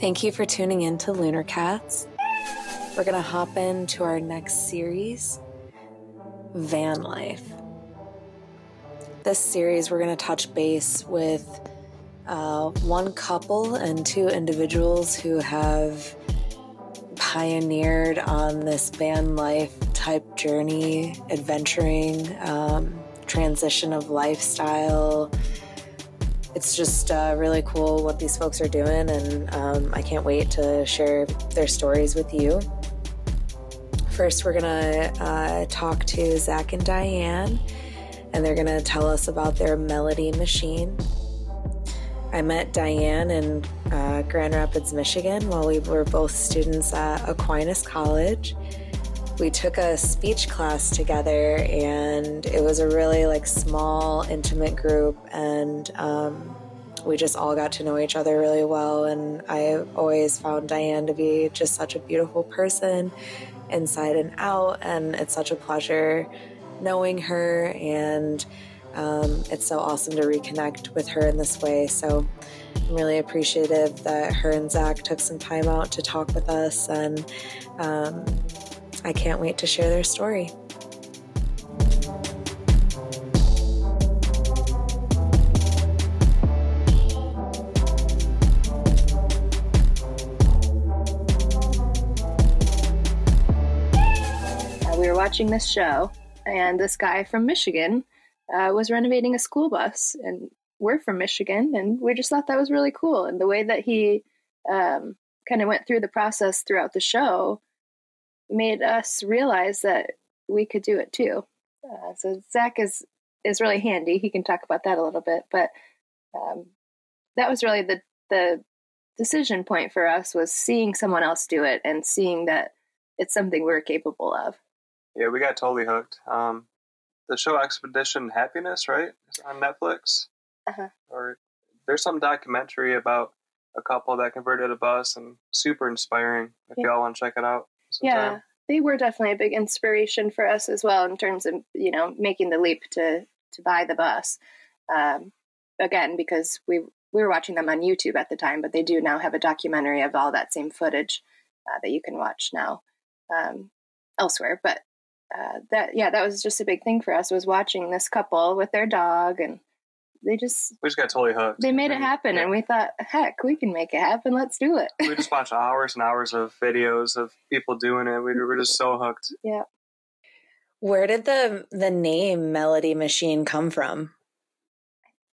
Thank you for tuning in to Lunar Cats. We're going to hop into our next series Van Life. This series, we're going to touch base with uh, one couple and two individuals who have pioneered on this van life type journey, adventuring, um, transition of lifestyle it's just uh, really cool what these folks are doing, and um, I can't wait to share their stories with you. First, we're gonna uh, talk to Zak and Diane, and they're gonna tell us about their melody machine. I met Diane in uh, Grand Rapids, Michigan, while we were both students at Aquinas College we took a speech class together and it was a really like small intimate group and um, we just all got to know each other really well and i always found diane to be just such a beautiful person inside and out and it's such a pleasure knowing her and um, it's so awesome to reconnect with her in this way. So i'm really appreciative that her and zak took some time out to talk with us and um, I can't wait to share their story. Uh, we were watching this show, and this guy from Michigan uh, was renovating a school bus, and we're from Michigan, and we just thought that was really cool. And the way that he um, kind of went through the process throughout the show made us realize that we could do it too. Uh, so Zak is is really handy. He can talk about that a little bit, but um, that was really the the decision point for us was seeing someone else do it and seeing that it's something we're capable of. Yeah, we got totally hooked. Um, the show Expedition Happiness, right, is on Netflix. Uh-huh. Or there's some documentary about a couple that converted a bus and super inspiring. If yeah. y'all want to check it out yeah they were definitely a big inspiration for us as well in terms of you know making the leap to to buy the bus. Um, again because we we were watching them on youtube at the time but they do now have a documentary of all that same footage uh, that you can watch now um, elsewhere. But uh, that yeah that was just a big thing for us was watching this couple with their dog and they just we just got totally hooked. They made it happen, yeah. and we thought, heck, we can make it happen. Let's do it. we just watched hours and hours of videos of people doing it. We were just so hooked. Yeah. Where did the the name Melody Machine come from?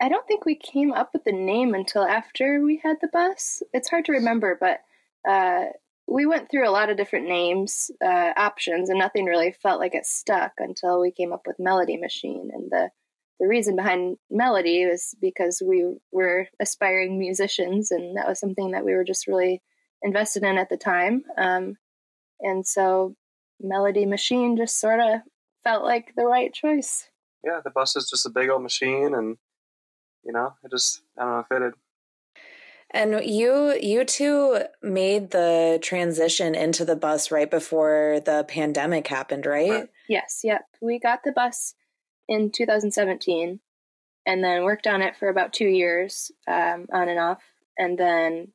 I don't think we came up with the name until after we had the bus. It's hard to remember, but uh, we went through a lot of different names uh, options, and nothing really felt like it stuck until we came up with Melody Machine and the the reason behind melody was because we were aspiring musicians and that was something that we were just really invested in at the time. Um, and so melody machine just sort of felt like the right choice. Yeah the bus is just a big old machine and you know it just i don't know if it fitted. And you you two made the transition into the bus right before the pandemic happened right, right. yes yep. We got the bus in 2017 and then worked on it for about two years um, on and off and then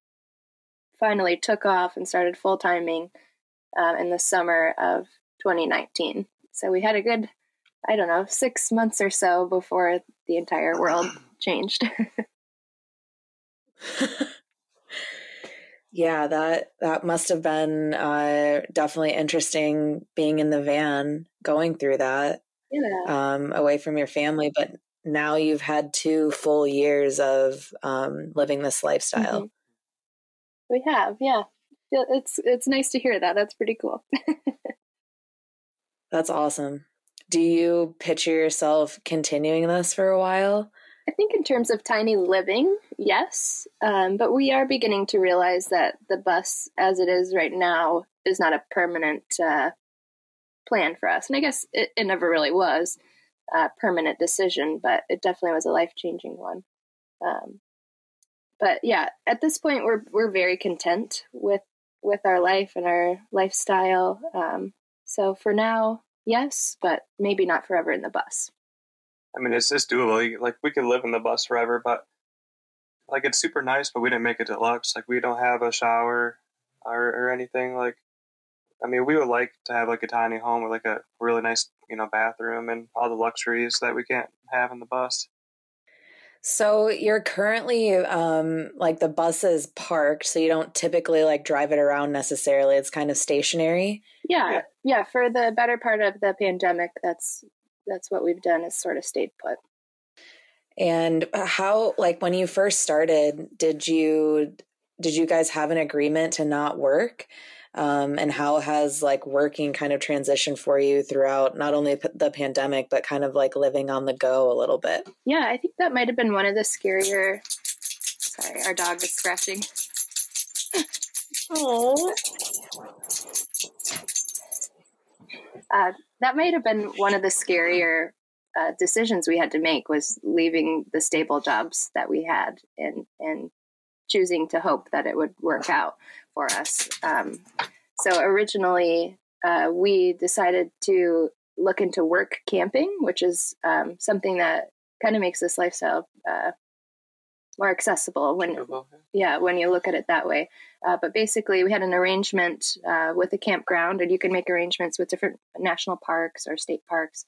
finally took off and started full timing uh, in the summer of 2019 so we had a good i don't know six months or so before the entire world changed. Yeah that that must have been uh, definitely interesting being in the van going through that yeah. um, away from your family. But now you've had two full years of um, living this lifestyle. Mm-hmm. We have, yeah. It's it's nice to hear that. That's pretty cool. That's awesome. Do you picture yourself continuing this for a while? I think in terms of tiny living, yes. Um, but we are beginning to realize that the bus, as it is right now, is not a permanent uh, plan for us. And I guess it, it never really was a permanent decision, but it definitely was a life changing one. Um, but yeah, at this point, we're we're very content with with our life and our lifestyle. Um, so for now, yes, but maybe not forever in the bus. I mean, it's just doable. Like we could live in the bus forever, but like it's super nice, but we didn't make it deluxe. Like we don't have a shower or, or anything. Like, I mean, we would like to have like a tiny home with like a really nice, you know, bathroom and all the luxuries that we can't have in the bus. So you're currently um like the bus is parked, so you don't typically like drive it around necessarily. It's kind of stationary. Yeah, yeah, yeah. For the better part of the pandemic, that's that's what we've done is sort of stayed put. And how like when you first started, did you did you guys have an agreement to not work? Um, and how has like working kind of transitioned for you throughout not only the pandemic but kind of like living on the go a little bit. Yeah i think that might have been one of the scarier sorry our dog is scratching. Oh uh, that might have been one of the scarier uh, decisions we had to make was leaving the stable jobs that we had and and choosing to hope that it would work out for us. Um, so originally, uh, we decided to look into work camping, which is um, something that kind of makes this lifestyle uh, more accessible when yeah when you look at it that way. Uh, but basically we had an arrangement uh, with a campground and you can make arrangements with different national parks or state parks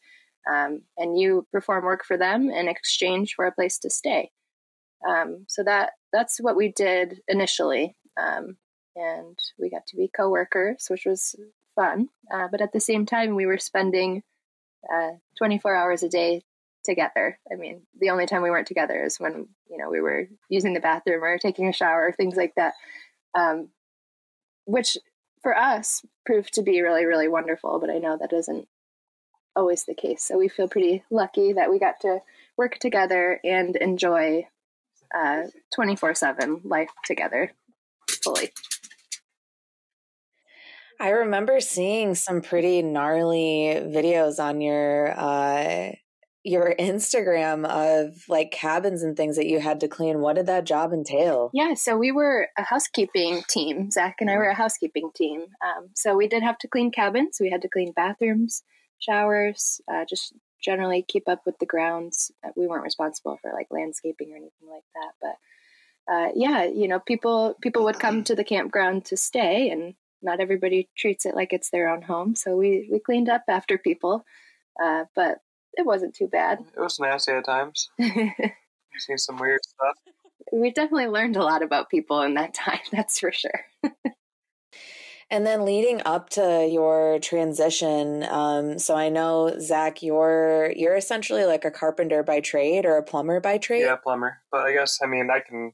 um, and you perform work for them in exchange for a place to stay. Um, so that that's what we did initially um, and we got to be coworkers, which was fun. Uh, but at the same time, we were spending uh, 24 hours a day together. I mean, the only time we weren't together is when you know we were using the bathroom or taking a shower, things like that, um, which for us proved to be really, really wonderful. But I know that isn't always the case. So we feel pretty lucky that we got to work together and enjoy 24 uh, 7 life together fully. I remember seeing some pretty gnarly videos on your uh your Instagram of like cabins and things that you had to clean. What did that job entail? Yeah, so we were a housekeeping team. Zak and I were a housekeeping team. Um, so we did have to clean cabins. We had to clean bathrooms, showers, uh, just generally keep up with the grounds. Uh, we weren't responsible for like landscaping or anything like that, but uh, yeah, you know, people people would come to the campground to stay, and not everybody treats it like it's their own home. So we, we cleaned up after people, uh, but it wasn't too bad. It was nasty at times. You seen some weird stuff. We definitely learned a lot about people in that time, that's for sure. and then leading up to your transition, um, so I know Zak, you're you're essentially like a carpenter by trade or a plumber by trade. Yeah, plumber. But I guess I mean I can.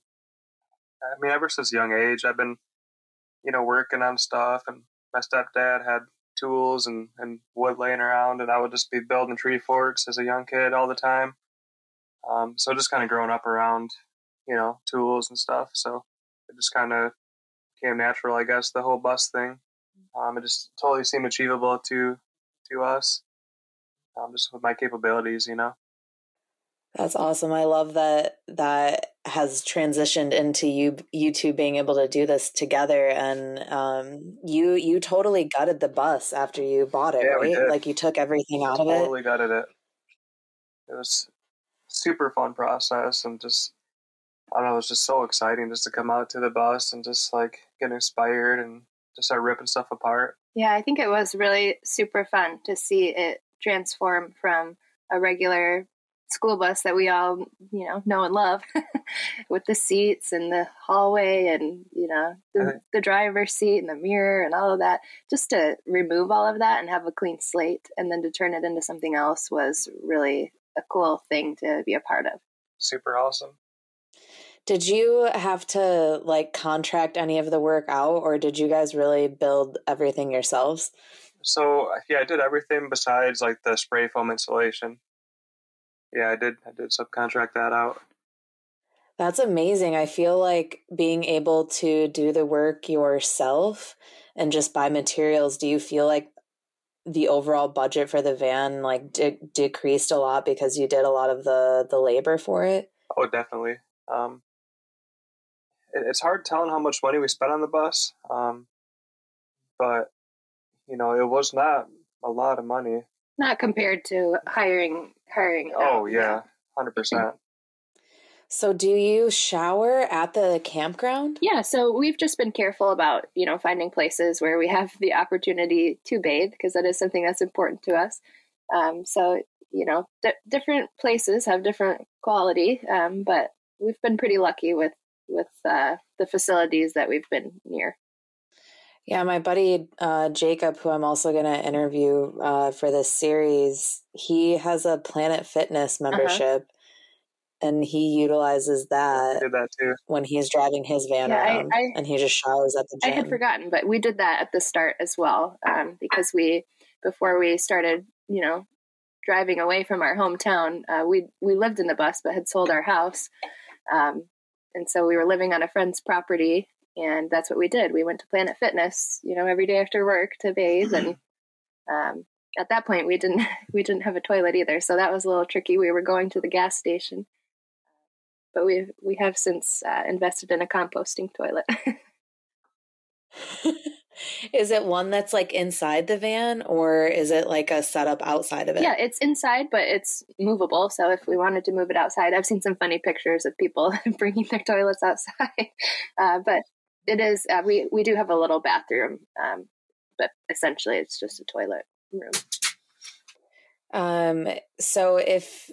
I mean, ever since young age, I've been you know, working on stuff. And my stepdad had tools and, and wood laying around, and I would just be building tree forks as a young kid all the time. Um, so just kind of growing up around, you know, tools and stuff. So it just kind of came natural, I guess, the whole bus thing. Um, it just totally seemed achievable to to us, um, just with my capabilities, you know. That's awesome. I love that that has transitioned into you you two being able to do this together and um you you totally gutted the bus after you bought it, yeah, right? Like you took everything out totally of it. Totally gutted it. It was super fun process and just I don't know, it was just so exciting just to come out to the bus and just like get inspired and just start ripping stuff apart. Yeah, I think it was really super fun to see it transform from a regular school bus that we all you know know and love with the seats and the hallway and you know the, uh-huh. the driver's seat and the mirror and all of that. Just to remove all of that and have a clean slate and then to turn it into something else was really a cool thing to be a part of. Super awesome. Did you have to like contract any of the work out or did you guys really build everything yourselves? So yeah i did everything besides like the spray foam insulation yeah, I did. I did subcontract that out. That's amazing. I feel like being able to do the work yourself and just buy materials. Do you feel like the overall budget for the van like de- decreased a lot because you did a lot of the the labor for it? Oh, definitely. Um, it, it's hard telling how much money we spent on the bus, um, but you know, it was not a lot of money. Not compared to hiring hiring. Oh yeah, hundred percent. So, do you shower at the campground? Yeah, so we've just been careful about, you know, finding places where we have the opportunity to bathe because that is something that's important to us. Um, so, you know, d- different places have different quality, um, but we've been pretty lucky with with uh, the facilities that we've been near. Yeah, my buddy uh, Jacob, who I'm also going to interview uh, for this series, he has a Planet Fitness uh-huh. membership. Uh-huh and he utilizes that, that too. when he's driving his van yeah, around, I, I, and he just showers at the gym. I had forgotten, but we did that at the start as well, um, because we before we started, you know, driving away from our hometown, uh, we we lived in the bus but had sold our house, um, and so we were living on a friend's property, and that's what we did. We went to Planet Fitness, you know, every day after work to bathe, and um, at that point we didn't we didn't have a toilet either, so that was a little tricky. We were going to the gas station but we we have since uh, invested in a composting toilet. is it one that's like inside the van or is it like a setup outside of it? Yeah, it's inside, but it's movable. So if we wanted to move it outside, I've seen some funny pictures of people bringing their toilets outside. Uh, but it is, uh, we, we do have a little bathroom, um, but essentially it's just a toilet room. Um, so if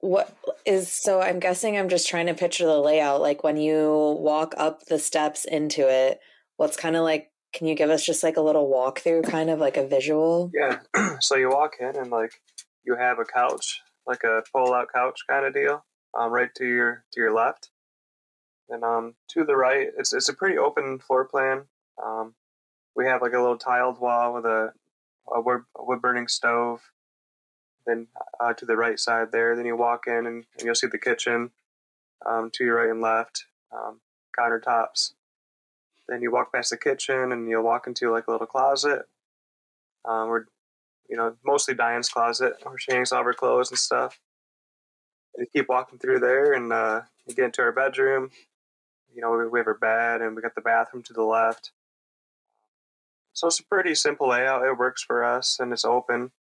what is so i'm guessing i'm just trying to picture the layout like when you walk up the steps into it what's kind of like can you give us just like a little walkthrough kind of like a visual yeah so you walk in and like you have a couch like a pull out couch kind of deal um, right to your to your left and um to the right it's it's a pretty open floor plan um we have like a little tiled wall with a a wood, wood burning stove then uh, to the right side there. Then you walk in and, and you'll see the kitchen um, to your right and left, um, countertops. Then you walk past the kitchen and you'll walk into like a little closet. Um, where, you know, mostly Diane's closet where she hangs all her clothes and stuff. You keep walking through there and uh, you get into our bedroom. You know, we, we have our bed and we got the bathroom to the left. So it's a pretty simple layout. It works for us and it's open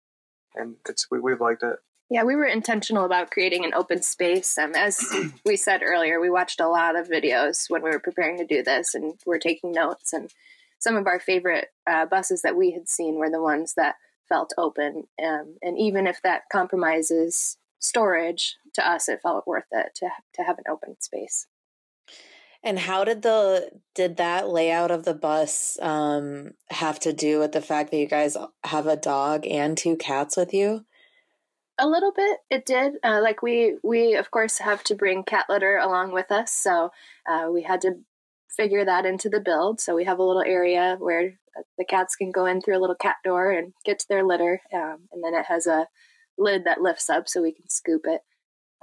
and it's we, we've liked it. Yeah, we were intentional about creating an open space. Um, as we said earlier, we watched a lot of videos when we were preparing to do this, and we're taking notes. And some of our favorite uh, buses that we had seen were the ones that felt open. Um, and even if that compromises storage, to us, it felt worth it to to have an open space. And how did the did that layout of the bus um, have to do with the fact that you guys have a dog and two cats with you? A little bit, it did. Uh, like we we of course have to bring cat litter along with us, so uh, we had to figure that into the build. So we have a little area where the cats can go in through a little cat door and get to their litter, um, and then it has a lid that lifts up so we can scoop it.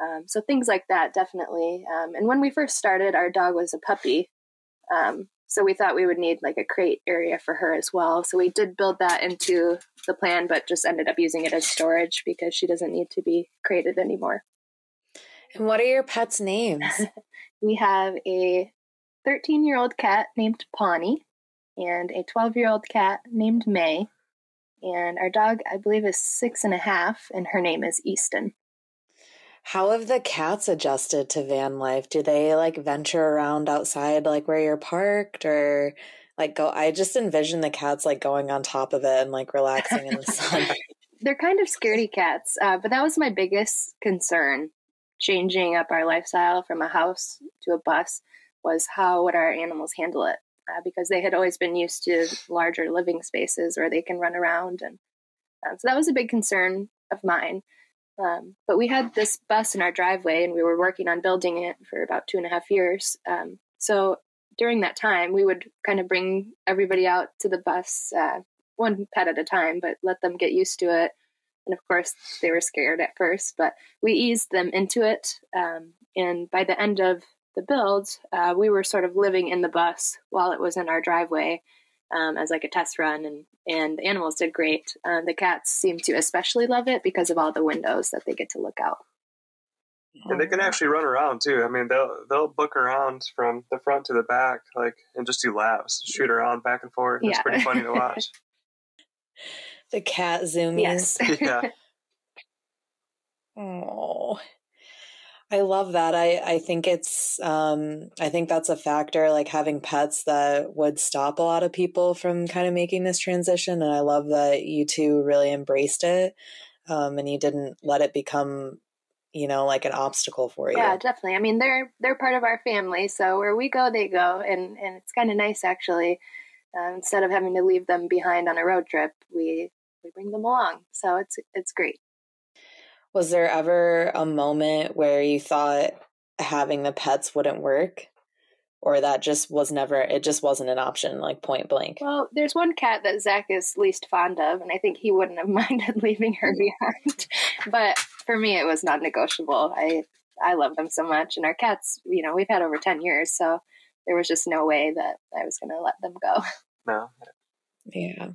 Um, so things like that, definitely. Um, and when we first started, our dog was a puppy. Um, so we thought we would need like a crate area for her as well. So we did build that into the plan, but just ended up using it as storage because she doesn't need to be crated anymore. And what are your pets' names? we have a 13 year old cat named Pawnee and a 12 year old cat named May. And our dog, I believe, is six and a half, and her name is Easton. How have the cats adjusted to van life? Do they like venture around outside like where you're parked or like go I just envision the cats like going on top of it and like relaxing in the sun. They're kind of scaredy cats, uh, but that was my biggest concern changing up our lifestyle from a house to a bus was how would our animals handle it? Uh, because they had always been used to larger living spaces where they can run around and um, so that was a big concern of mine um, but we had this bus in our driveway and we were working on building it for about two and a half years. Um, so during that time, we would kind of bring everybody out to the bus, uh, one pet at a time, but let them get used to it. And of course, they were scared at first, but we eased them into it. Um, and by the end of the build, uh, we were sort of living in the bus while it was in our driveway um, as like a test run, and and the animals did great. Uh, the cats seem to especially love it because of all the windows that they get to look out. And they can actually run around too. I mean, they'll they'll book around from the front to the back, like and just do laps, shoot around back and forth. It's yeah. pretty funny to watch. the cat zoomies. Yes. yeah. Oh. I love that. I, I think it's, um, I think that's a factor, like having pets that would stop a lot of people from kind of making this transition. And I love that you two really embraced it. Um, and you didn't let it become, you know, like an obstacle for you. Yeah, definitely. I mean, they're, they're part of our family. So where we go, they go. And, and it's kind of nice actually. Uh, instead of having to leave them behind on a road trip, we, we bring them along. So it's, it's great. Was there ever a moment where you thought having the pets wouldn't work? Or that just was never, it just wasn't an option, like point blank? Well, there's one cat that Zak is least fond of, and I think he wouldn't have minded leaving her mm. behind. but for me, it was not negotiable. I, I love them so much. And our cats, you know, we've had over 10 years. So there was just no way that I was going to let them go. No. Yeah.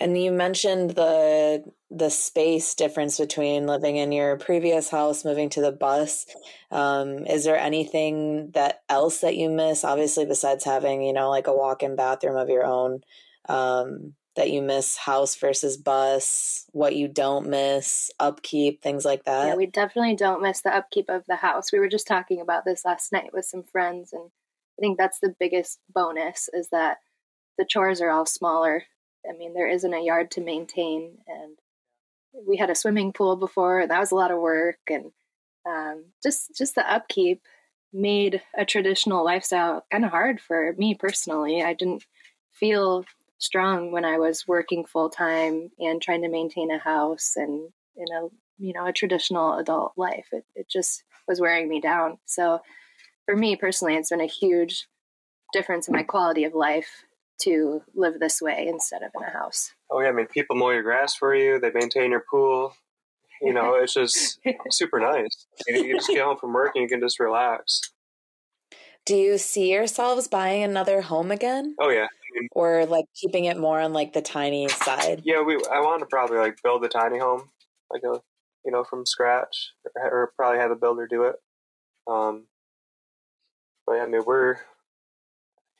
And you mentioned the the space difference between living in your previous house, moving to the bus. Um, is there anything that else that you miss? Obviously, besides having you know like a walk-in bathroom of your own, um, that you miss house versus bus. What you don't miss, upkeep, things like that. Yeah, we definitely don't miss the upkeep of the house. We were just talking about this last night with some friends, and I think that's the biggest bonus is that the chores are all smaller I mean, there isn't a yard to maintain, and we had a swimming pool before, and that was a lot of work, and um, just just the upkeep made a traditional lifestyle kind of hard for me personally. I didn't feel strong when I was working full time and trying to maintain a house and in a you know a traditional adult life. It it just was wearing me down. So for me personally, it's been a huge difference in my quality of life to live this way instead of in a house. Oh yeah, I mean people mow your grass for you, they maintain your pool. You know, it's just super nice. You, you just get home from work and you can just relax. Do you see yourselves buying another home again? Oh yeah. I mean, or like keeping it more on like the tiny side? Yeah, we I want to probably like build a tiny home, like a you know from scratch, or, or probably have a builder do it. Um, but yeah, I mean we're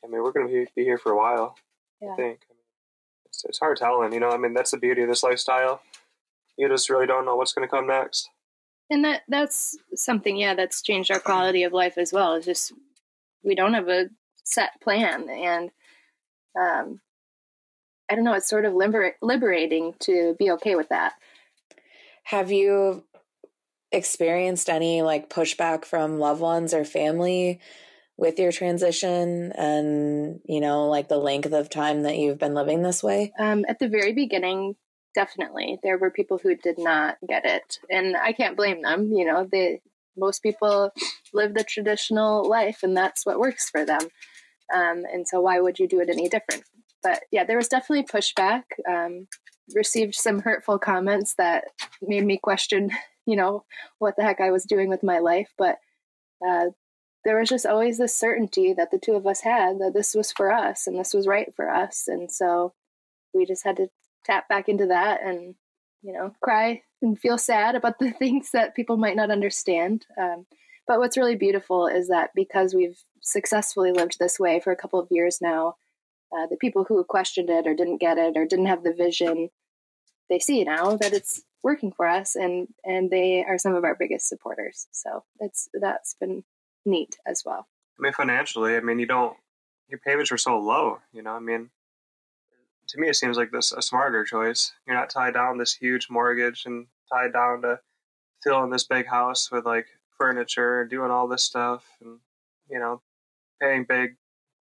I mean, we're going to be here for a while. Yeah. I think it's, it's hard telling. You know, I mean, that's the beauty of this lifestyle. You just really don't know what's going to come next. And that that's something, yeah, that's changed our quality of life as well. It's just we don't have a set plan, and um, I don't know. It's sort of liber- liberating to be okay with that. Have you experienced any like pushback from loved ones or family with your transition and you know like the length of time that you've been living this way? Um, at the very beginning definitely. There were people who did not get it and i can't blame them you know. They most people live the traditional life and that's what works for them. Um, and so why would you do it any different? But yeah there was definitely pushback. Um, received some hurtful comments that made me question you know what the heck i was doing with my life. But uh, there was just always this certainty that the two of us had that this was for us and this was right for us. And so we just had to tap back into that and, you know, cry and feel sad about the things that people might not understand. Um, but what's really beautiful is that because we've successfully lived this way for a couple of years now, uh, the people who questioned it or didn't get it or didn't have the vision, they see now that it's working for us and and they are some of our biggest supporters. So it's that's been neat as well. I mean, financially, I mean, you don't, your payments are so low, you know, I mean, to me, it seems like this a smarter choice. You're not tied down this huge mortgage and tied down to filling this big house with like furniture and doing all this stuff and, you know, paying big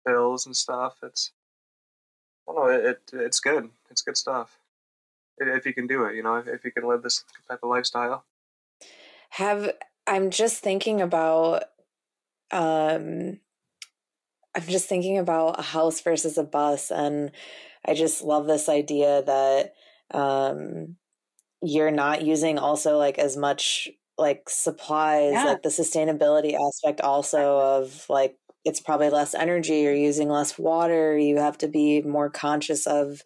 bills and stuff. It's, I don't know, it, it it's good. It's good stuff. If you can do it, you know, if, if you can live this type of lifestyle. Have I'm just thinking about um, I'm just thinking about a house versus a bus, and I just love this idea that um, you're not using also like as much like supplies, yeah. like the sustainability aspect also of like it's probably less energy, you're using less water, you have to be more conscious of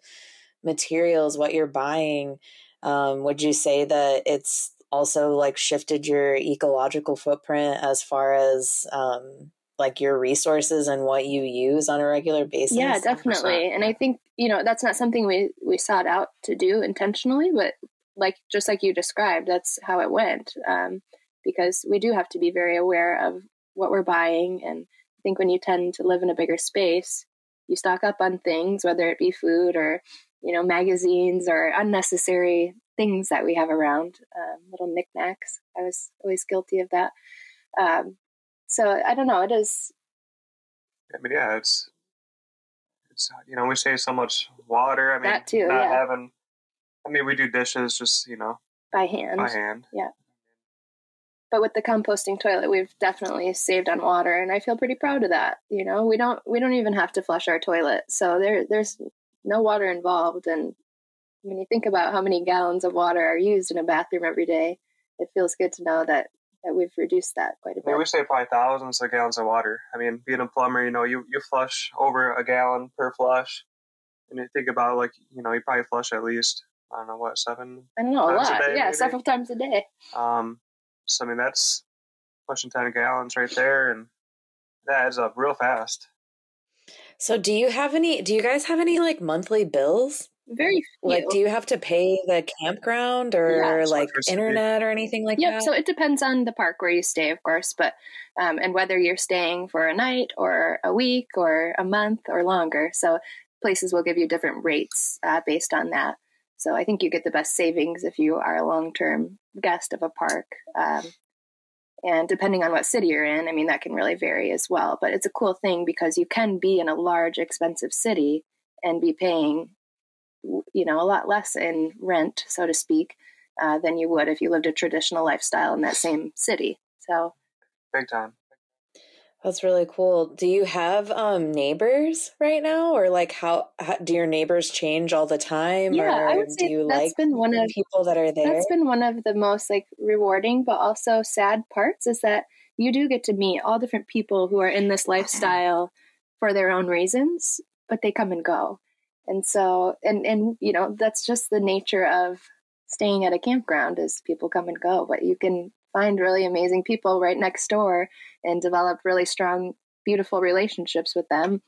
materials, what you're buying. Um, would you say that it's also like shifted your ecological footprint as far as um, like your resources and what you use on a regular basis? Yeah, definitely. And I think, you know, that's not something we, we sought out to do intentionally, but like, just like you described, that's how it went. Um, because we do have to be very aware of what we're buying. And I think when you tend to live in a bigger space, you stock up on things, whether it be food or you know magazines or unnecessary things that we have around, um, little knickknacks. I was always guilty of that. Um, so I don't know. It is. I mean, yeah, it's it's you know we save so much water. I mean, That too, not yeah. having. I mean, we do dishes just you know by hand. by hand. Yeah. But with the composting toilet we've definitely saved on water and i feel pretty proud of that you know we don't we don't even have to flush our toilet so there there's no water involved and when you think about how many gallons of water are used in a bathroom every day it feels good to know that that we've reduced that quite a I mean, we bit save probably thousands of gallons of water. I mean, being a plumber, you know, you, you flush over a gallon per flush. And you think about like, you know, you probably flush at least, I don't know, what, seven? i don't know a Times a lot day, yeah maybe? several times a day Um, so, I mean, that's pushing 10 gallons right there. And that adds up real fast. So do you have any do you guys have any like monthly bills? Very few. Like do you have to pay the campground or Yeah. like internet or anything like Yep. that? Yep. So it depends on the park where you stay, of course, but um, and whether you're staying for a night or a week or a month or longer. So places will give you different rates uh, based on that. So I think you get the best savings if you are a long term guest of a park. Um, and depending on what city you're in, I mean, that can really vary as well. But it's a cool thing because you can be in a large, expensive city and be paying, you know, a lot less in rent, so to speak, uh, than you would if you lived a traditional lifestyle in that same city. So Big time. That's really cool. Do you have um neighbors right now or like how, how do your neighbors change all the time yeah, or I would do say you that's like been one of people that are there? that's been one of the most like rewarding but also sad parts is that you do get to meet all different people who are in this lifestyle for their own reasons but they come and go and so and and you know that's just the nature of staying at a campground is people come and go but you can find really amazing people right next door and develop really strong beautiful relationships with them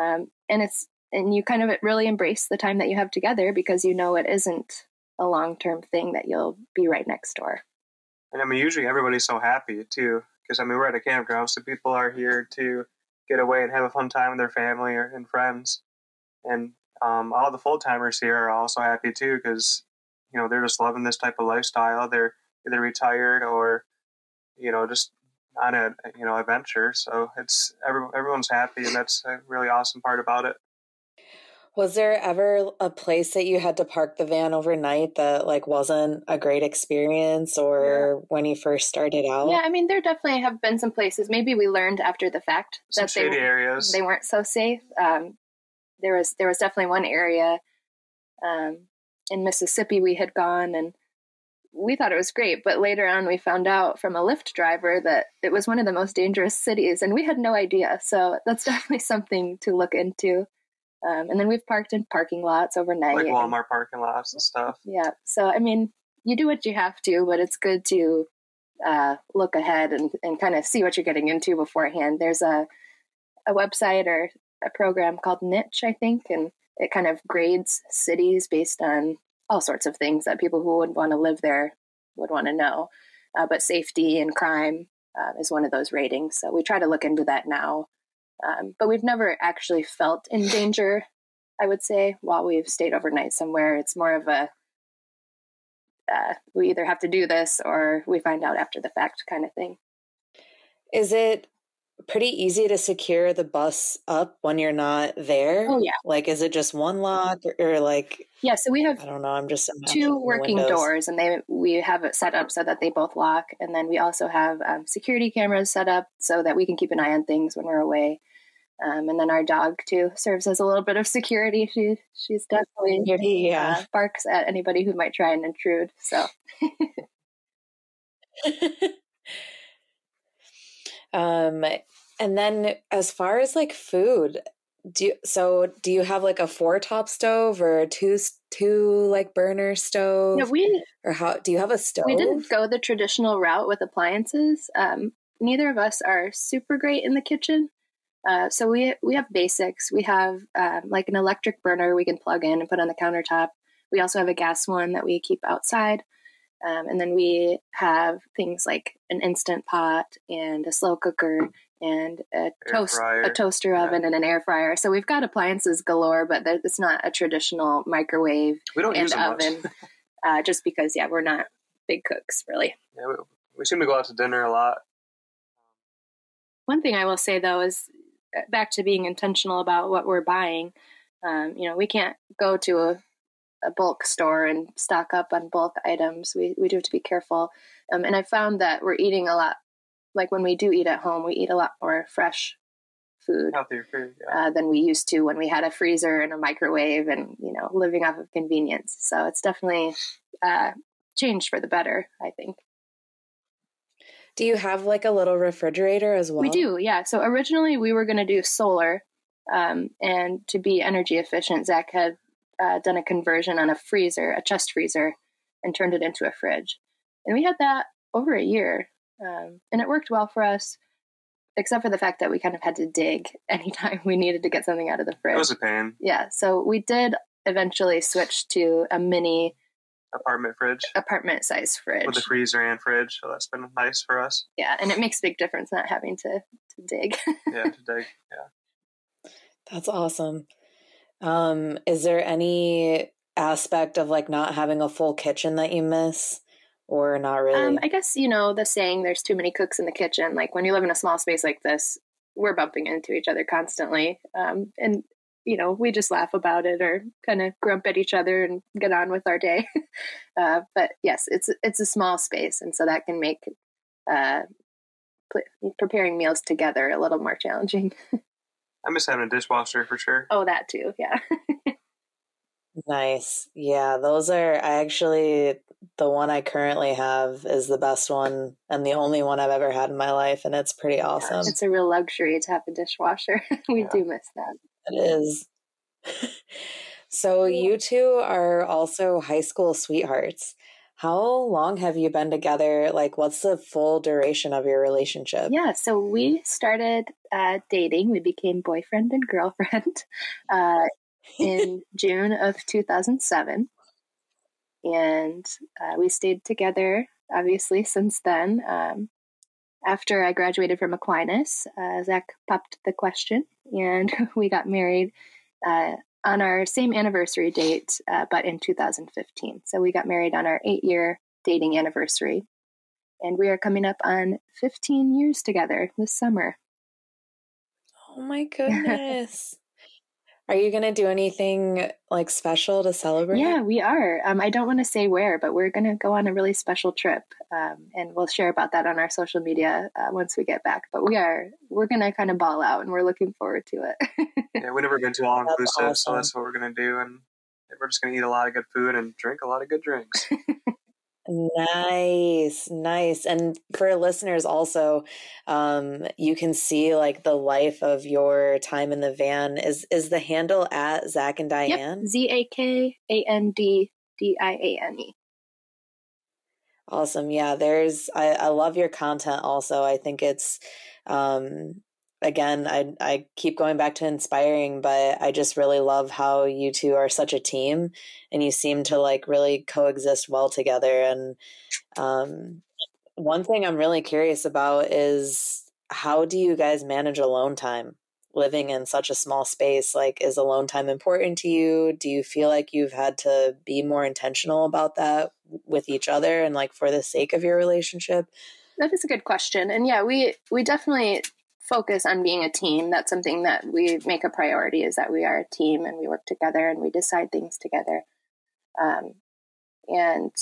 um, and it's and you kind of really embrace the time that you have together because you know it isn't a long term thing that you'll be right next door. And I mean, usually everybody's so happy too, because I mean, we're at a campground, so people are here to get away and have a fun time with their family or, and friends. And um, all the full timers here are also happy too, because you know they're just loving this type of lifestyle. They're either retired or you know just on a you know adventure. So it's every, everyone's happy, and that's a really awesome part about it. Was there ever a place that you had to park the van overnight that like wasn't a great experience or when you first started out? Yeah, I mean, there definitely have been some places. Maybe we learned after the fact Some that they shady areas. they weren't so safe. Um, there was there was definitely one area um, in Mississippi we had gone and we thought it was great, but later on we found out from a Lyft driver that it was one of the most dangerous cities, and we had no idea. So that's definitely something to look into. Um, and then we've parked in parking lots overnight. like and- Walmart parking lots and stuff. yeah. So, I mean, you do what you have to, but it's good to uh, look ahead and, and kind of see what you're getting into beforehand. There's a, a website or a program called Niche, I think, and it kind of grades cities based on all sorts of things that people who would want to live there would want to know. Uh, but safety and crime uh, is one of those ratings. So we try to look into that now. Um, but we've never actually felt in danger, I would say, while we've stayed overnight somewhere. It's more of a uh, we either have to do this or we find out after the fact kind of thing. Is it pretty easy to secure the bus up when you're not there? Oh, yeah. Like, is it just one lock or, or like, Yeah, so we have I don't know, I'm just two working windows. doors and they we have it set up so that they both lock and then we also have um, security cameras set up so that we can keep an eye on things when we're away um, and then our dog too serves as a little bit of security she she's definitely here. Yeah. uh, barks at anybody who might try and intrude so um, and then as far as like food, do you, so do you have like a four top stove or a two two like burner stove? yeah, we or how do you have a stove? we didn't go the traditional route with appliances. Um, neither of us are super great in the kitchen. Uh, so we we have basics. We have um, like an electric burner we can plug in and put on the countertop. We also have a gas one that we keep outside Um, and then we have things like an instant pot and a slow cooker and a toast a toaster oven yeah. and an air fryer. So we've got appliances galore, but it's not a traditional microwave we don't and oven. uh, just because yeah, we're not big cooks really. Yeah, we, we seem to go out to dinner a lot. One thing I will say though is uh, back to being intentional about what we're buying. Um, you know, we can't go to a, a, bulk store and stock up on bulk items. We we do have to be careful. Um, and I found that we're eating a lot. Like when we do eat at home, we eat a lot more fresh food, food yeah. uh, than we used to when we had a freezer and a microwave, and you know, living off of convenience. So it's definitely uh, changed for the better. I think. Do you have like a little refrigerator as well? We do, yeah. So originally we were going to do solar, um, and to be energy efficient, Zak had uh, done a conversion on a freezer, a chest freezer, and turned it into a fridge. And we had that over a year, um, and it worked well for us, except for the fact that we kind of had to dig anytime we needed to get something out of the fridge. It was a pain. Yeah, so we did eventually switch to a mini apartment fridge, apartment size fridge with a freezer and fridge. So that's been nice for us. Yeah, and it makes a big difference not having to to dig. yeah, to dig. Yeah, that's awesome. Um, is there any aspect of like not having a full kitchen that you miss? Or not really? Um, I guess, you know, the saying there's too many cooks in the kitchen. Like when you live in a small space like this, we're bumping into each other constantly. Um, and you know, we just laugh about it or kind of grump at each other and get on with our day. uh, but yes, it's it's a small space, and so that can make uh, preparing meals together a little more challenging. I miss having a dishwasher for sure. Oh, that too, yeah. nice, yeah. Those are I actually the one I currently have is the best one and the only one I've ever had in my life, and it's pretty awesome. it's a real luxury to have a dishwasher. we yeah. do miss that. It is. so you two are also high school sweethearts. How long have you been together? Like, what's the full duration of your relationship? Yeah, so we started uh, dating. We became boyfriend and girlfriend uh, in June of 2007. And uh, we stayed together, obviously, since then. Um, after I graduated from Aquinas, uh, Zak popped the question, and we got married uh, on our same anniversary date, uh, but in 2015. So we got married on our eight year dating anniversary, and we are coming up on 15 years together this summer. Oh my goodness. Are you going to do anything like special to celebrate? Yeah, we are. Um, I don't want to say where, but we're going to go on a really special trip, um, and we'll share about that on our social media uh, once we get back. But we are we're going to kind of ball out, and we're looking forward to it. yeah, we've never been to all inclusive, awesome. so that's what we're going to do, and we're just going to eat a lot of good food and drink a lot of good drinks. Nice, nice. And for listeners also, um, you can see like the life of your time in the van. Is is the handle at Zak and Diane? Z A K A N D D I A N E. Awesome. Yeah, there's I, I love your content also. I think it's um again, I I keep going back to inspiring, but I just really love how you two are such a team, and you seem to like really coexist well together. And um, one thing I'm really curious about is how do you guys manage alone time? Living in such a small space, like, is alone time important to you? Do you feel like you've had to be more intentional about that with each other and like for the sake of your relationship? That is a good question. And yeah, we we definitely focus on being a team. That's something that we make a priority is that we are a team and we work together and we decide things together. Um, and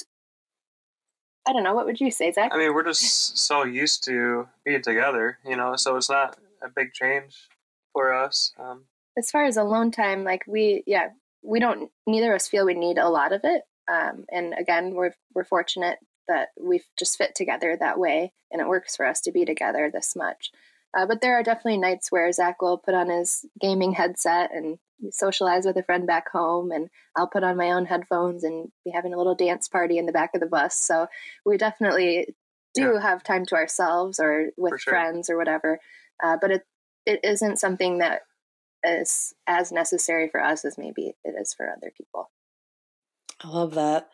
I don't know, what would you say, Zak? I mean, we're just so used to being together, you know, so it's not a big change for us. Um, as far as alone time, like we, yeah, we don't, neither of us feel we need a lot of it. Um, and again, we're, we're fortunate that we've just fit together that way and it works for us to be together this much. Uh, but there are definitely nights where Zak will put on his gaming headset and socialize with a friend back home, and I'll put on my own headphones and be having a little dance party in the back of the bus. So we definitely do yeah. have time to ourselves or with sure. friends or whatever. Uh, but it it isn't something that is as necessary for us as maybe it is for other people. I love that.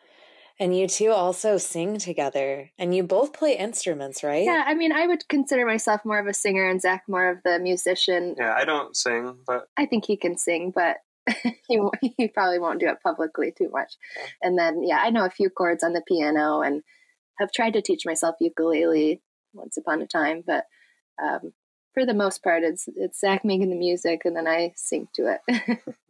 And you two also sing together, and you both play instruments, right? Yeah, I mean, I would consider myself more of a singer and Zak more of the musician. Yeah, I don't sing, but I think he can sing, but he, he probably won't do it publicly too much. And then, yeah, I know a few chords on the piano and have tried to teach myself ukulele once upon a time, but um, for the most part, it's it's Zak making the music and then I sing to it.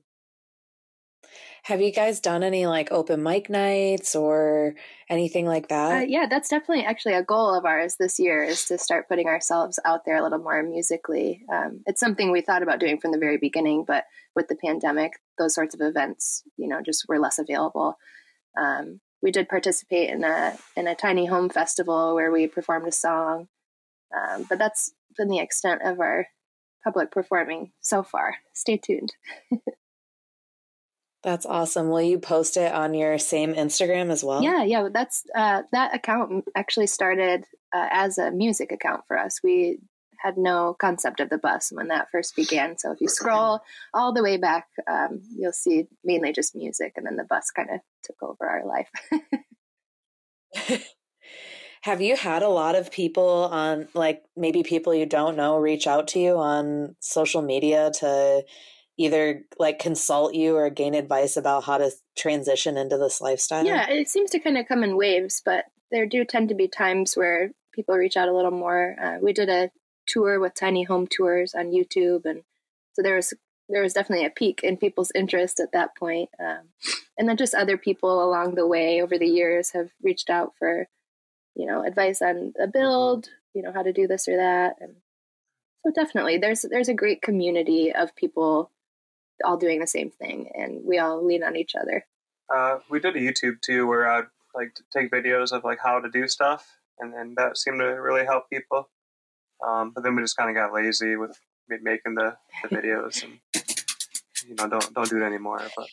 Have you guys done any like open mic nights or anything like that? Uh, yeah, that's definitely actually a goal of ours this year is to start putting ourselves out there a little more musically. Um, it's something we thought about doing from the very beginning, but with the pandemic, those sorts of events, you know, just were less available. Um, we did participate in a in a tiny home festival where we performed a song, um, but that's been the extent of our public performing so far. Stay tuned. That's awesome. Will you post it on your same Instagram as well? Yeah, yeah. That's uh, that account actually started uh, as a music account for us. We had no concept of the bus when that first began. So if you scroll all the way back, um, you'll see mainly just music, and then the bus kind of took over our life. Have you had a lot of people on, like maybe people you don't know, reach out to you on social media to either like consult you or gain advice about how to transition into this lifestyle? Yeah, it seems to kind of come in waves, but there do tend to be times where people reach out a little more. Uh, we did a tour with Tiny Home Tours on YouTube, and so there was there was definitely a peak in people's interest at that point. Um, and then just other people along the way over the years have reached out for you know advice on a build, you know how to do this or that, and so definitely there's there's a great community of people all doing the same thing, and we all lean on each other. Uh, we did a YouTube too, where I'd like take videos of like how to do stuff, and, and that seemed to really help people. Um, but then we just kind of got lazy with making the, the videos, and you know don't don't do it anymore. But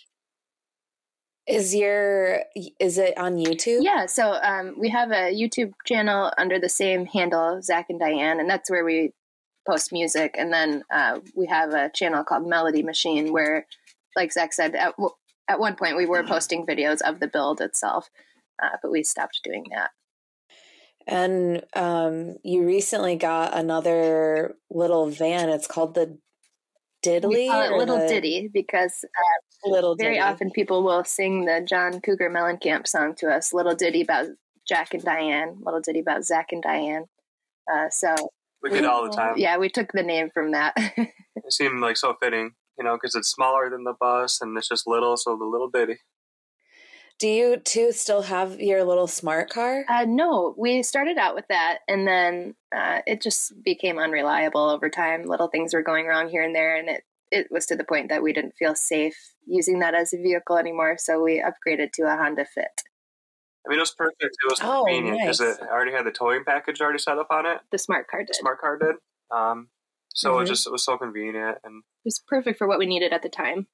is your is it on YouTube? Yeah, so um, we have a YouTube channel under the same handle, Zak and Diane, and that's where we post music, and then uh, we have a channel called Melody Machine where, like Zak said, at at one point we were posting videos of the build itself, uh, but we stopped doing that. And um, you recently got another little van. It's called the Diddly. We call it Little the... Ditty because uh, little very ditty. often people will sing the John Cougar Mellencamp song to us. Little ditty about Jack and Diane. Little ditty about Zak and Diane. Uh, so we get all the time. Yeah, we took the name from that. it seemed like so fitting, you know, because it's smaller than the bus and it's just little, so the little ditty. Do you two still have your little smart car? Uh, no, we started out with that, and then uh, it just became unreliable over time. Little things were going wrong here and there, and it it was to the point that we didn't feel safe using that as a vehicle anymore. So we upgraded to a Honda Fit. I mean, it was perfect. It was oh, convenient because nice. it already had the towing package already set up on it. The smart card did. The smart card did. Um, so mm-hmm. it just it was so convenient and it was perfect for what we needed at the time.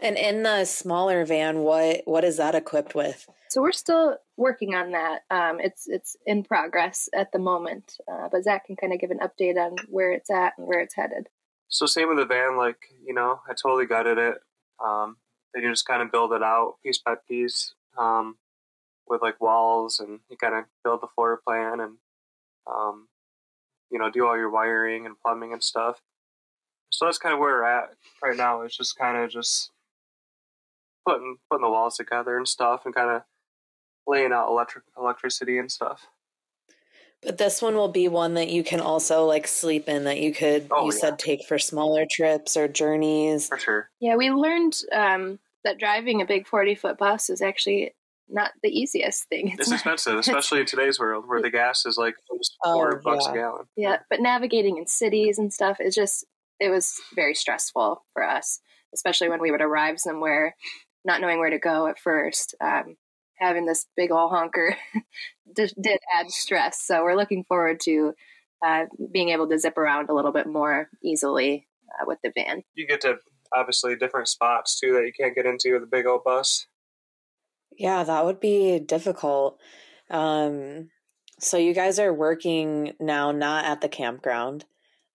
And in the smaller van, what what is that equipped with? So we're still working on that. Um, it's it's in progress at the moment, uh, but Zak can kind of give an update on where it's at and where it's headed. So same with the van, like you know, I totally gutted it. Um, then you just kind of build it out piece by piece. Um, with like walls and you kind of build the floor plan and um, you know do all your wiring and plumbing and stuff. So that's kind of where we're at right now it's just kind of just putting putting the walls together and stuff and kind of laying out electric electricity and stuff. But this one will be one that you can also like sleep in that you could oh, you yeah. said take for smaller trips or journeys. For sure. Yeah we learned um, that driving a big 40 foot bus is actually not the easiest thing. It's, it's expensive, especially in today's world where the gas is like four oh, bucks yeah. a gallon. Yeah, but navigating in cities and stuff is just it was very stressful for us, especially when we would arrive somewhere, not knowing where to go at first. Um, having this big old honker did, did, add stress. So we're looking forward to uh, being able to zip around a little bit more easily uh, with the van. You get to obviously different spots too that you can't get into with a big old bus. Yeah, that would be difficult. Um, so you guys are working now not at the campground.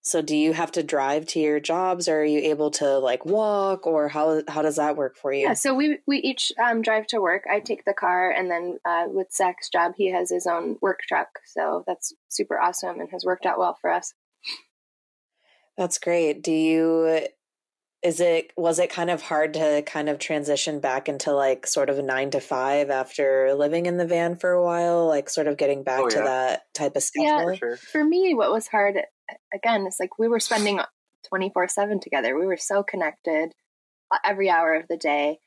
So do you have to drive to your jobs or are you able to like walk or how how does that work for you? Yeah, so we we each um, drive to work. I take the car and then uh, with Zak's job, he has his own work truck. So that's super awesome and has worked out well for us. That's great. Do you is it was it kind of hard to kind of transition back into like sort of 9 to 5 after living in the van for a while, like sort of getting back oh, yeah. to that type of schedule? Yeah, for, sure. for me what was hard again, it's like we were spending 24 7 together. We were so connected uh, every hour of the day.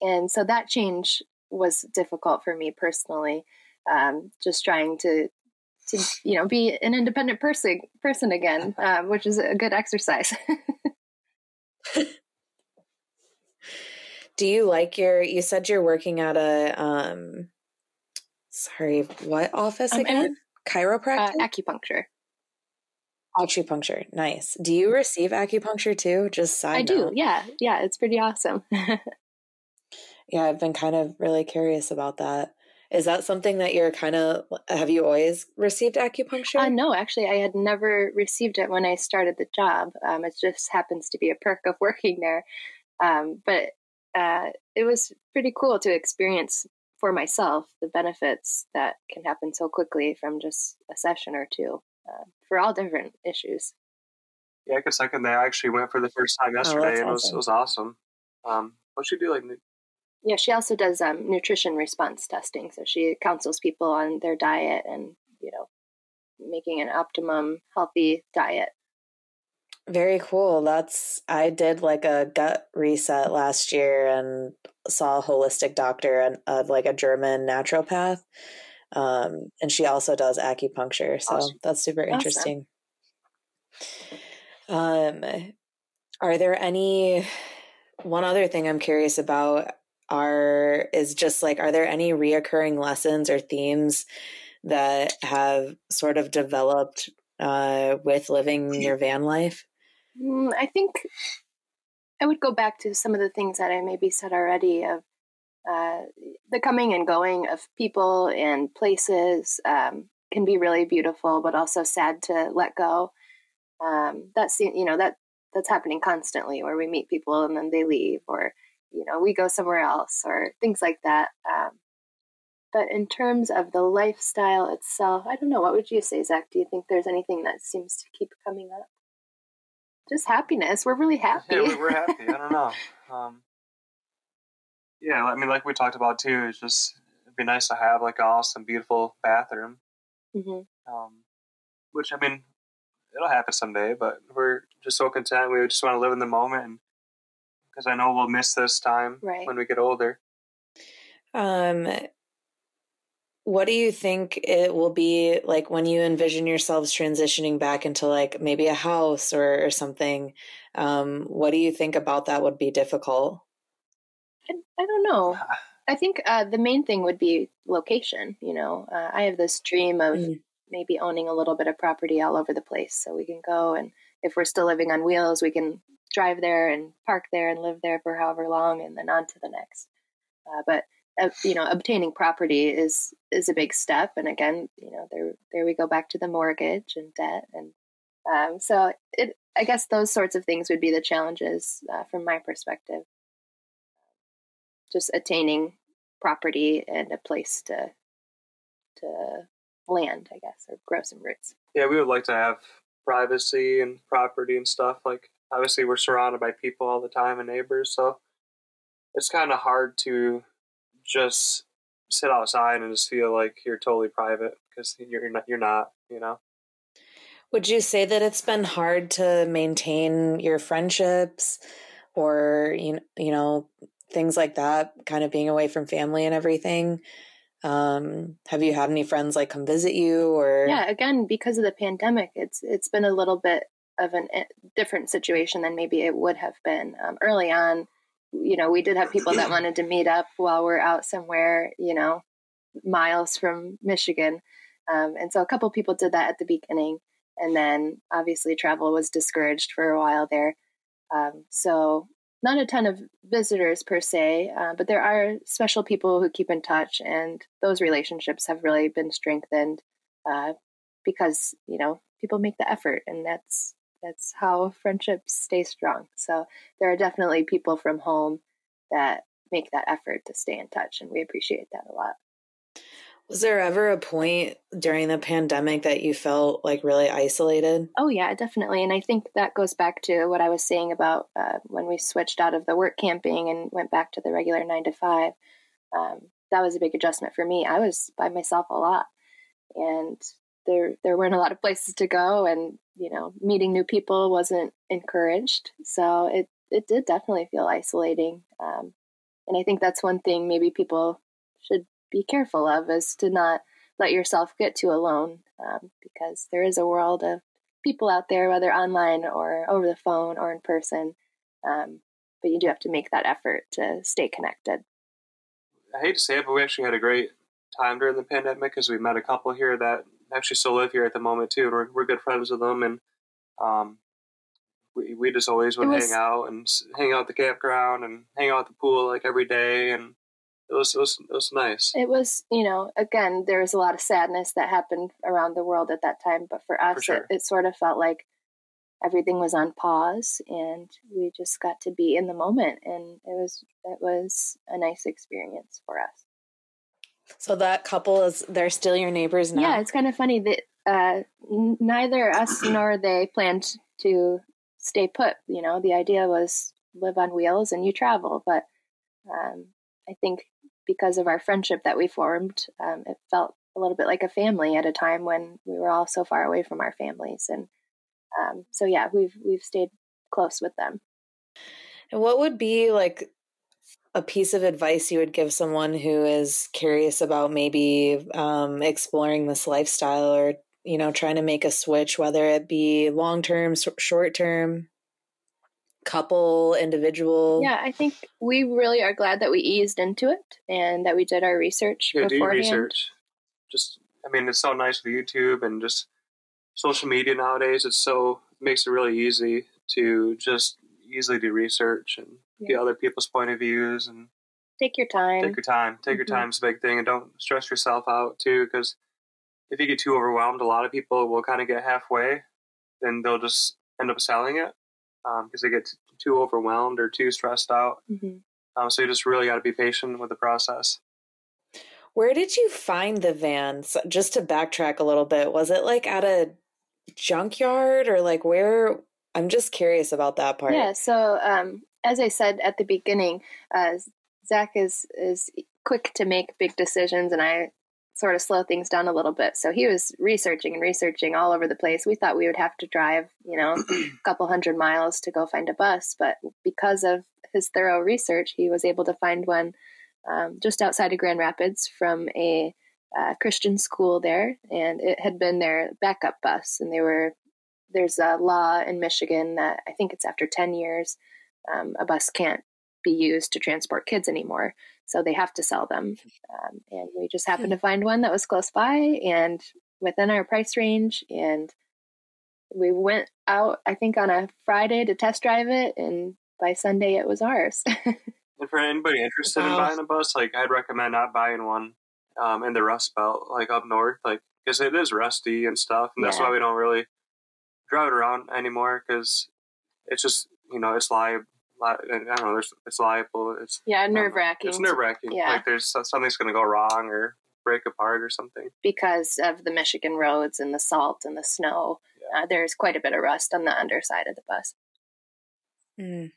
And so that change was difficult for me personally. Um, just trying to, to, you know, be an independent person, person again, um, which is a good exercise. Do you like your, you said you're working at a, um, sorry, what office again? Chiropractic? Uh, acupuncture. Acupuncture, nice. Do you receive acupuncture too? Just side I note. do. Yeah, yeah, it's pretty awesome. yeah, I've been kind of really curious about that. Is that something that you're kind of have you always received acupuncture? Uh, no, actually, I had never received it when I started the job. Um, it just happens to be a perk of working there. Um, but uh, it was pretty cool to experience for myself the benefits that can happen so quickly from just a session or two uh, for all different issues. Yeah, I could second that. I actually went for the first time oh, yesterday, oh, and it was, it was awesome. Um, what should do like? Yeah, she also does um, nutrition response testing. So she counsels people on their diet and you know making an optimum healthy diet. Very cool. That's I did like a gut reset last year and saw a holistic doctor and of like a German naturopath um, and she also does acupuncture. So awesome. that's super interesting. Awesome. Um, are there any, one other thing I'm curious about are, is just like, are there any reoccurring lessons or themes that have sort of developed uh, with living your van life? Mm, I think I would go back to some of the things that I maybe said already of uh, the coming and going of people and places um, can be really beautiful, but also sad to let go. Um, that's you know that that's happening constantly, where we meet people and then they leave, or you know we go somewhere else, or things like that. Um, but in terms of the lifestyle itself, I don't know. What would you say, Zak? Do you think there's anything that seems to keep coming up? Just happiness. We're really happy. Yeah, we're happy. I don't know. Um, yeah, I mean, like we talked about too, it's just it'd be nice to have like an awesome, beautiful bathroom. Mm-hmm. Um, which I mean, it'll happen someday, but we're just so content. We just want to live in the moment, because I know we'll miss this time right. when we get older. Um, what do you think it will be like when you envision yourselves transitioning back into like maybe a house or, or something? Um, what do you think about that would be difficult? I, I don't know. I think uh, the main thing would be location. You know, uh, I have this dream of mm. maybe owning a little bit of property all over the place, so we can go and if we're still living on wheels, we can drive there and park there and live there for however long, and then on to the next. Uh, but uh, you know, obtaining property is is a big step, and again, you know, there there we go back to the mortgage and debt, and um, so it. I guess those sorts of things would be the challenges uh, from my perspective just attaining property and a place to to land, I guess, or grow some roots. Yeah, we would like to have privacy and property and stuff. Like obviously we're surrounded by people all the time and neighbors, so it's kind of hard to just sit outside and just feel like you're totally private because you're not. You're not. You know. Would you say that it's been hard to maintain your friendships, or you you know things like that, kind of being away from family and everything. Um, have you had any friends like come visit you or? Yeah, again, because of the pandemic, it's it's been a little bit of a eh, different situation than maybe it would have been um, early on. You know, we did have people that wanted to meet up while we're out somewhere, you know, miles from Michigan, um, and so a couple people did that at the beginning, and then obviously travel was discouraged for a while there. Um, so not a ton of visitors per se, uh, but there are special people who keep in touch, and those relationships have really been strengthened uh, because you know people make the effort, and that's that's how friendships stay strong. So there are definitely people from home that make that effort to stay in touch, and we appreciate that a lot. Was there ever a point during the pandemic that you felt like really isolated? Oh, yeah, definitely. And I think that goes back to what I was saying about uh, when we switched out of the work camping and went back to the regular nine to five. Um, that was a big adjustment for me. I was by myself a lot, and there there weren't a lot of places to go, and you know, meeting new people wasn't encouraged. So it it did definitely feel isolating. Um, and I think that's one thing maybe people should be careful of is to not let yourself get too alone um, because there is a world of people out there, whether online or over the phone or in person. Um, but you do have to make that effort to stay connected. I hate to say it, but we actually had a great time during the pandemic because we met a couple here that actually still live here at the moment too, and we're, we're good friends with them. And um, we we just always would was, hang out and hang out at the campground and hang out at the pool like every day, and it was, it was it was nice. It was you know again there was a lot of sadness that happened around the world at that time, but for us for sure. it, it sort of felt like everything was on pause and we just got to be in the moment and it was it was a nice experience for us so that couple is they're still your neighbors now yeah it's kind of funny that uh, neither us nor they planned to stay put you know the idea was live on wheels and you travel but um, i think because of our friendship that we formed um, it felt a little bit like a family at a time when we were all so far away from our families and um, so yeah, we've we've stayed close with them. And what would be like a piece of advice you would give someone who is curious about maybe um, exploring this lifestyle or you know trying to make a switch, whether it be long term, short term, couple, individual? Yeah, I think we really are glad that we eased into it and that we did our research yeah, beforehand. Do research. Just, I mean, it's so nice with YouTube and just social media nowadays, it's so it makes it really easy to just easily do research and yeah. get other people's point of views and take your time. Take your time. Take mm-hmm. your time is a big thing, and don't stress yourself out too. Because if you get too overwhelmed, a lot of people will kind of get halfway, then they'll just end up selling it because um, they get too overwhelmed or too stressed out. Mm-hmm. Um, so you just really got to be patient with the process. Where did you find the vans? Just to backtrack a little bit, was it like at a junkyard or like where? I'm just curious about that part. Yeah. So, um, as I said at the beginning, uh, Zak is is quick to make big decisions, and I sort of slow things down a little bit. So he was researching and researching all over the place. We thought we would have to drive, you know, a couple hundred miles to go find a bus, but because of his thorough research, he was able to find one um, just outside of Grand Rapids from a uh, Christian school there, and it had been their backup bus. And they were there's a law in Michigan that I think it's after 10 years, um, a bus can't be used to transport kids anymore. So they have to sell them. Um, and we just happened to find one that was close by and within our price range. And we went out, I think, on a Friday to test drive it. And by Sunday, it was ours. and for anybody interested wow. in buying a bus, like I'd recommend not buying one um, in the Rust Belt, like up north, like because it is rusty and stuff, and yeah. that's why we don't really drive it around anymore because it's just you know it's liable. I don't know. There's, it's liable. It's yeah, nerve wracking. It's nerve wracking. Yeah, like there's something's going to go wrong or break apart or something because of the Michigan roads and the salt and the snow. Yeah. Uh, there's quite a bit of rust on the underside of the bus. Mm.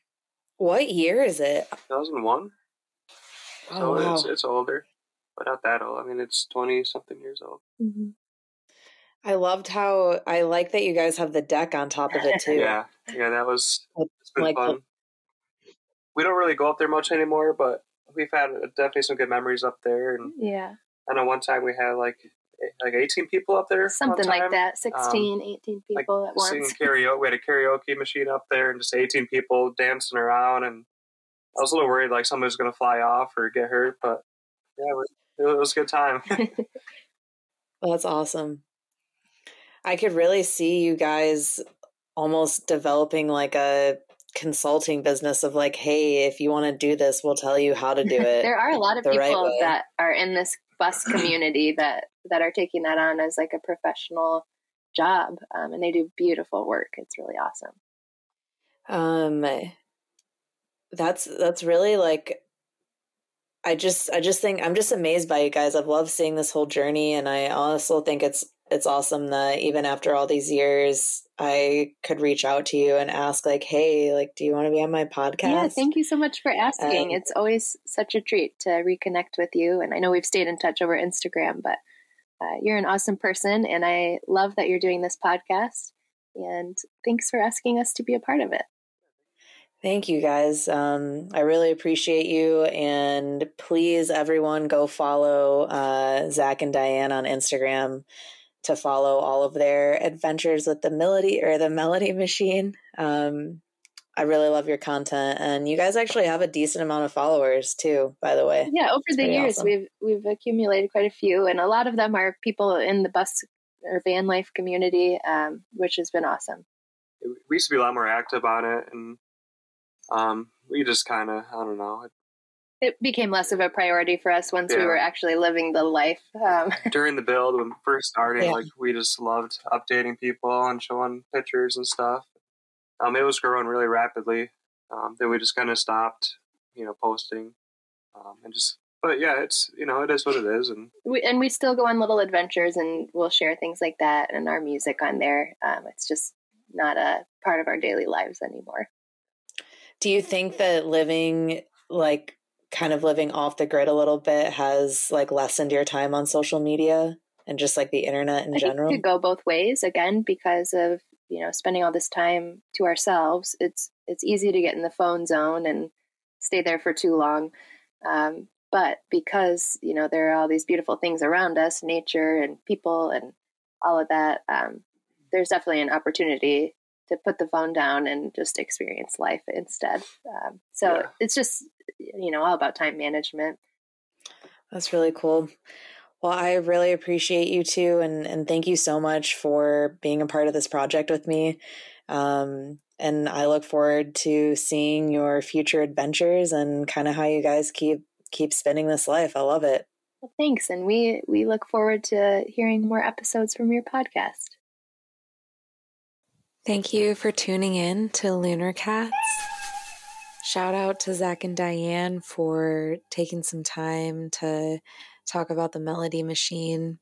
What year is it? 2001. Oh, so wow. it's, it's older but not that old. I mean, it's 20 something years old. Mm-hmm. I loved how I like that you guys have the deck on top of it too. yeah, yeah, that was it's been like fun. The- we don't really go up there much anymore, but we've had uh, definitely some good memories up there. And yeah, I know one time we had like like 18 people up there. Something like that, 16, um, 18 people like at once. Karaoke. We had a karaoke machine up there and just 18 people dancing around. And I was a little worried like somebody was going to fly off or get hurt, but yeah, it was a good time. well, that's awesome. I could really see you guys almost developing like a consulting business of like, hey, if you want to do this, we'll tell you how to do it. there are a lot of people right that are in this bus community that that are taking that on as like a professional job, um, and they do beautiful work. It's really awesome. Um, that's that's really like I just I just think I'm just amazed by you guys. I've loved seeing this whole journey and I also think it's it's awesome that even after all these years I could reach out to you and ask like, "Hey, like do you want to be on my podcast?" Yeah, thank you so much for asking. Um, it's always such a treat to reconnect with you and I know we've stayed in touch over Instagram, but uh, you're an awesome person and I love that you're doing this podcast and thanks for asking us to be a part of it. Thank you guys. Um, I really appreciate you. And please, everyone, go follow uh, Zak and Diane on Instagram to follow all of their adventures with the melody or the melody machine. Um, I really love your content, and you guys actually have a decent amount of followers too. By the way, yeah, over it's the years awesome. we've we've accumulated quite a few, and a lot of them are people in the bus or van life community, um, which has been awesome. We used to be a lot more active on it, and um, we just kind of, I don't know. It became less of a priority for us once yeah. we were actually living the life. Um. During the build, when first starting, yeah. like we just loved updating people and showing pictures and stuff. Um, it was growing really rapidly. Um, then we just kind of stopped, you know, posting, um, and just. But yeah, it's you know it is what it is, and we and we still go on little adventures, and we'll share things like that and our music on there. Um, it's just not a part of our daily lives anymore. Do you think that living like kind of living off the grid a little bit has like lessened your time on social media and just like the internet in I general? it could go both ways again because of you know spending all this time to ourselves. It's it's easy to get in the phone zone and stay there for too long. Um, but because you know there are all these beautiful things around us, nature and people and all of that, um, there's definitely an opportunity to put the phone down and just experience life instead. Um, so yeah. it's just, you know, all about time management. That's really cool. Well, I really appreciate you too, and and thank you so much for being a part of this project with me. Um, and I look forward to seeing your future adventures and kind of how you guys keep keep spinning this life. I love it. Well, thanks, and we we look forward to hearing more episodes from your podcast. Thank you for tuning in to Lunar Catz. Shout out to Zak and Diane for taking some time to talk about the Melody Machine.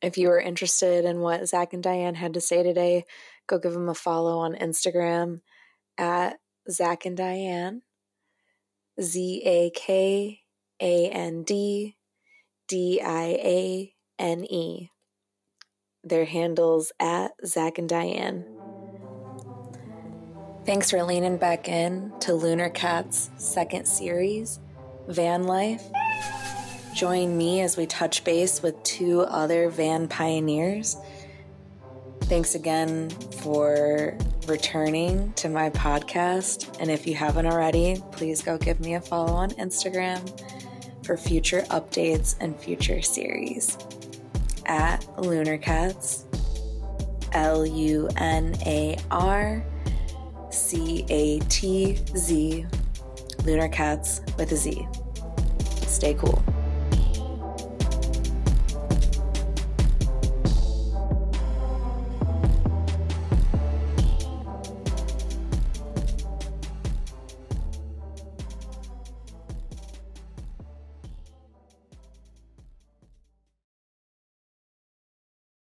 If you are interested in what Zak and Diane had to say today, go give them a follow on Instagram at Zak and Diane, Z A K A N D D I A N E their handles at Zak and Diane. Thanks for leaning back in to Lunar Cat's second series, Van Life. Join me as we touch base with two other van pioneers. Thanks again for returning to my podcast. And if you haven't already, please go give me a follow on Instagram for future updates and future series at Lunar Catz, L U N A R C A T Z, Lunar Catz with a Z. Stay cool.